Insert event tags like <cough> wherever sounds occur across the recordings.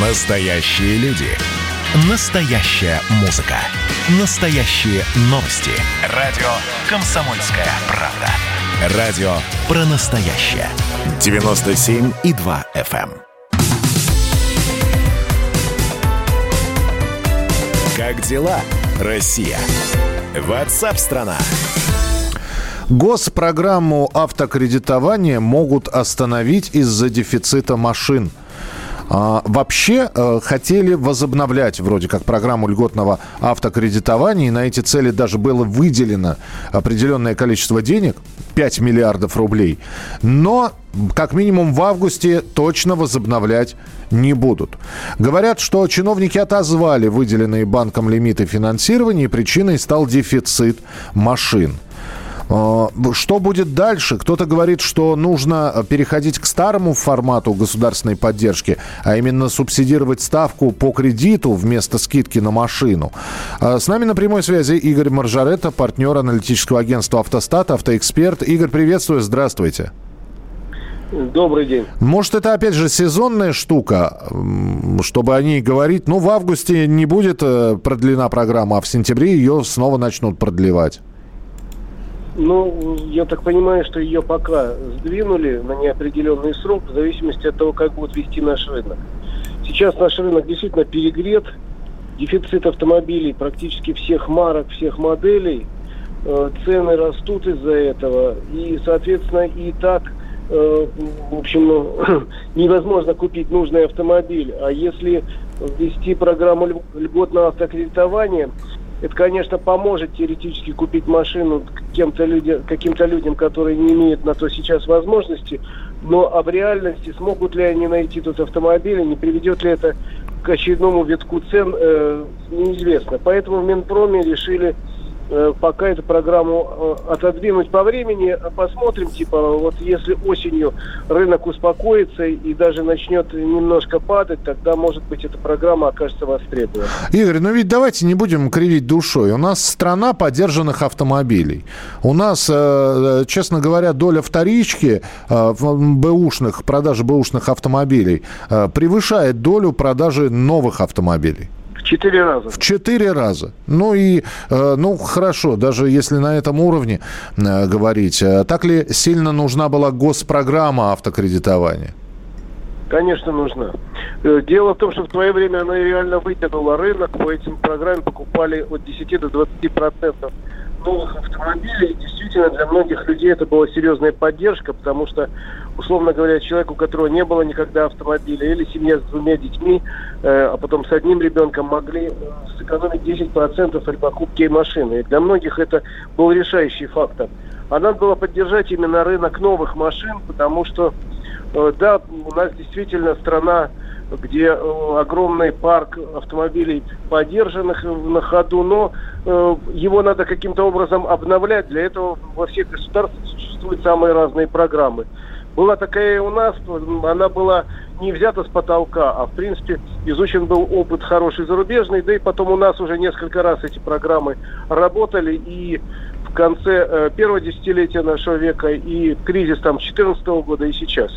Настоящие люди. Настоящая музыка. Настоящие новости. Радио «Комсомольская правда». Радио про настоящее. 97,2 FM. эм. Как дела, Россия? Ватсап-страна! Госпрограмму автокредитования могут остановить из-за дефицита машин. А, вообще э, хотели возобновлять вроде как программу льготного автокредитования, и на эти цели даже было выделено определенное количество денег, 5 миллиардов рублей. Но как минимум в августе точно возобновлять не будут. Говорят, что чиновники отозвали выделенные банком лимиты финансирования, и причиной стал дефицит машин. А, Что будет дальше? Кто-то говорит, что нужно переходить к старому формату государственной поддержки, а именно субсидировать ставку по кредиту вместо скидки на машину. А, С нами на прямой связи Игорь Маржаретта, партнер аналитического агентства «Автостат», автоэксперт. Игорь, приветствую, здравствуйте. Добрый день. Может, это опять же сезонная штука, чтобы о ней говорить. Ну, в августе не будет э, продлена программа, а в сентябре ее снова начнут продлевать. Ну, я так понимаю, что ее пока сдвинули на неопределенный срок, в зависимости от того, как будет вести наш рынок. Сейчас наш рынок действительно перегрет, дефицит автомобилей практически всех марок, всех моделей, Э, цены растут из-за этого, и, соответственно, и так, э, в общем, ну, <clears throat> невозможно купить нужный автомобиль. А если ввести программу ль- льготного автокредитования, это, конечно, поможет теоретически купить машину кем-то люди, каким-то людям, которые не имеют на то сейчас возможности, но а в реальности смогут ли они найти тут автомобиль, не приведет ли это к очередному витку цен, э, неизвестно. Поэтому в Минпроме решили пока эту программу э, отодвинуть по времени, посмотрим, типа, вот если осенью рынок успокоится и даже начнет немножко падать, тогда, может быть, эта программа окажется востребована. Игорь, ну ведь давайте не будем кривить душой. У нас страна подержанных автомобилей. У нас, э, честно говоря, доля вторички э, в бэушных, продажи бэушных автомобилей э, превышает долю продажи новых автомобилей. Четыре раза. В четыре раза. Ну и, э, ну хорошо, даже если на этом уровне э, говорить, э, так ли сильно нужна была госпрограмма автокредитования? Конечно, нужна. Дело в том, что в свое время она реально вытянула рынок. По этим программам покупали от 10 до 20 процентов новых автомобилей. Действительно, для многих людей это была серьезная поддержка, потому что, условно говоря, человек, у которого не было никогда автомобиля, или семья с двумя детьми, э, а потом с одним ребенком, могли э, сэкономить 10% при покупке машины. И для многих это был решающий фактор. А надо было поддержать именно рынок новых машин, потому что Э, Да, у нас действительно страна, где э, огромный парк автомобилей подержанных на ходу, но э, его надо каким-то образом обновлять. Для этого во всех государствах существуют самые разные программы. Была такая у нас, она была не взята с потолка, а в принципе изучен был опыт хороший зарубежный, да и потом у нас уже несколько раз эти программы работали, и в конце э, первого десятилетия нашего века, и кризис там 2014 года, и сейчас.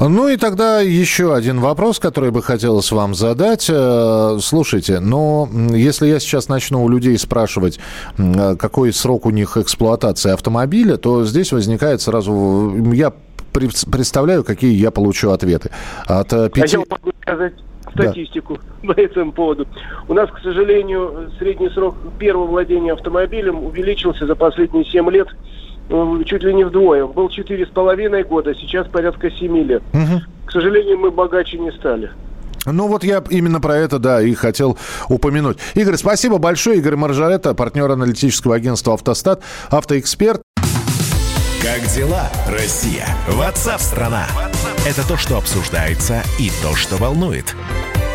Ну и тогда еще один вопрос, который бы хотелось вам задать. Э, Слушайте, но если я сейчас начну у людей спрашивать, э, какой срок у них эксплуатации автомобиля, то здесь возникает сразу... Я пред- представляю, какие я получу ответы. От э, А пяти... я могу сказать статистику по этому поводу. У нас, к сожалению, средний срок первого владения автомобилем увеличился за последние 7 лет чуть ли не вдвое. Был 4,5 года, сейчас порядка 7 лет. Мгм. К сожалению, мы богаче не стали. Ну вот я именно про это, да, и хотел упомянуть. Игорь, спасибо большое. Игорь Маржарета, партнер аналитического агентства «Автостат», автоэксперт. Как дела, Россия? Ватсап-страна! Это то, что обсуждается и то, что волнует.